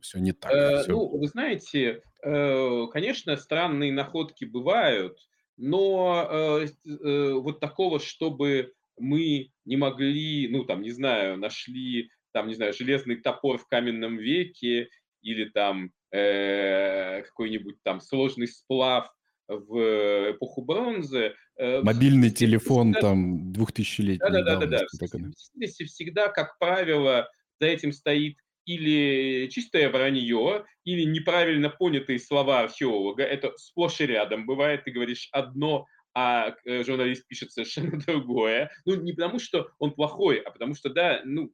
[SPEAKER 2] все не так?
[SPEAKER 1] Э,
[SPEAKER 2] все...
[SPEAKER 1] Ну, вы знаете, э, конечно, странные находки бывают, но э, э, вот такого, чтобы мы не могли, ну, там, не знаю, нашли там, не знаю, железный топор в каменном веке или там э, какой-нибудь там сложный сплав в эпоху бронзы.
[SPEAKER 2] Э, Мобильный телефон всегда... там 2000-летний.
[SPEAKER 1] Да-да-да. В всегда, как правило, за этим стоит или чистое вранье, или неправильно понятые слова археолога. Это сплошь и рядом бывает. Ты говоришь одно, а э, журналист пишет совершенно другое. Ну, не потому, что он плохой, а потому что, да, ну,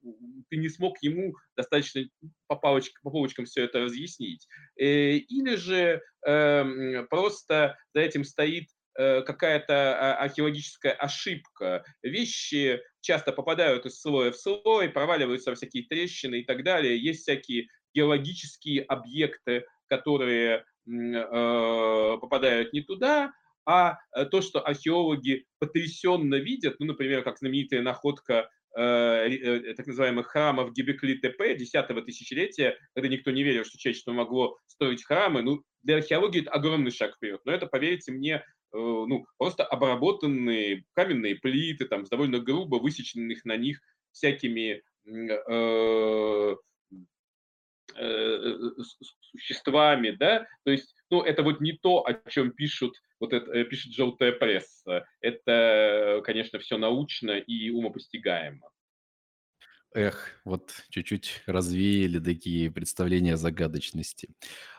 [SPEAKER 1] ты не смог ему достаточно по, палочкам, по полочкам все это разъяснить. Э, или же э, просто за этим стоит какая-то а, археологическая ошибка. Вещи часто попадают из слоя в слой, проваливаются всякие трещины и так далее. Есть всякие геологические объекты, которые э, попадают не туда, а э, то, что археологи потрясенно видят, ну, например, как знаменитая находка э, э, так называемых храмов Гебекли-ТП 10 тысячелетия, когда никто не верил, что человечество могло строить храмы, ну, для археологии это огромный шаг вперед. Но это, поверьте мне, ну, просто обработанные каменные плиты, там, с довольно грубо высеченных на них всякими э, э, существами, да, то есть, ну, это вот не то, о чем пишут вот это э, пишет желтая пресса. Это, конечно, все научно и умопостигаемо.
[SPEAKER 2] Эх, вот чуть-чуть развеяли такие представления загадочности.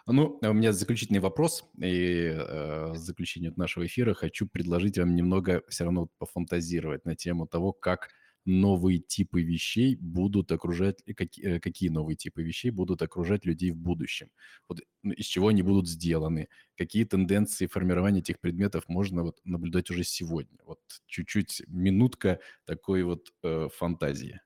[SPEAKER 2] Ну, а у меня заключительный вопрос, и э, в заключение нашего эфира хочу предложить вам немного все равно пофантазировать на тему того, как новые типы вещей будут окружать, какие, э, какие новые типы вещей будут окружать людей в будущем, вот, ну, из чего они будут сделаны, какие тенденции формирования этих предметов можно вот наблюдать уже сегодня. Вот чуть-чуть минутка такой вот э, фантазии.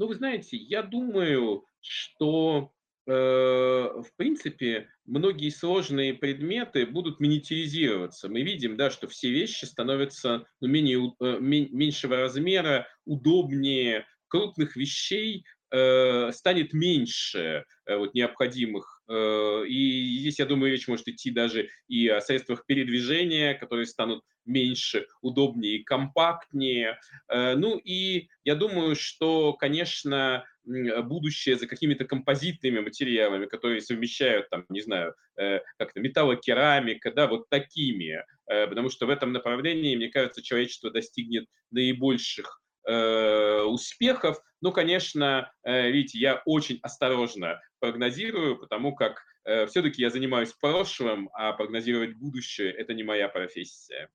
[SPEAKER 1] Ну, вы знаете, я думаю, что Э, в принципе, многие сложные предметы будут миниатюризироваться. Мы видим, да, что все вещи становятся ну, менее, э, меньшего размера, удобнее. Крупных вещей э, станет меньше э, вот, необходимых. Э, и здесь, я думаю, речь может идти даже и о средствах передвижения, которые станут меньше, удобнее и компактнее. Э, ну и я думаю, что, конечно, будущее за какими-то композитными материалами, которые совмещают, там, не знаю, э, как-то металлокерамика, да, вот такими, потому что в этом направлении, мне кажется, человечество достигнет наибольших успехов. Ну, конечно, видите, я очень осторожно прогнозирую, потому как все-таки я занимаюсь прошлым, а прогнозировать будущее – это не моя профессия.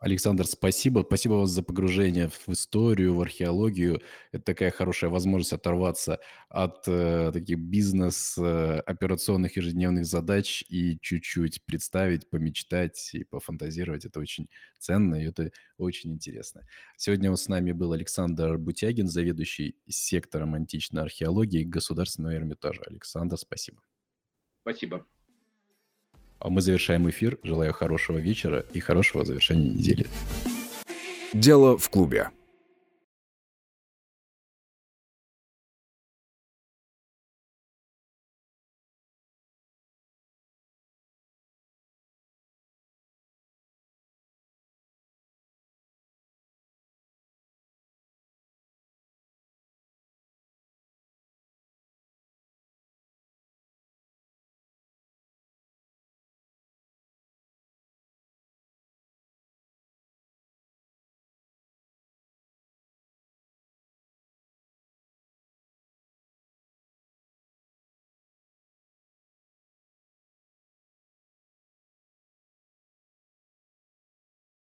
[SPEAKER 2] Александр, спасибо. Спасибо вас за погружение в историю, в археологию. Это такая хорошая возможность оторваться от э, таких бизнес-операционных э, ежедневных задач и чуть-чуть представить, помечтать и пофантазировать. Это очень ценно и это очень интересно. Сегодня с нами был Александр Бутягин, заведующий сектором античной археологии Государственного Эрмитажа. Александр, спасибо.
[SPEAKER 1] Спасибо.
[SPEAKER 2] А мы завершаем эфир. Желаю хорошего вечера и хорошего завершения недели.
[SPEAKER 3] Дело в клубе.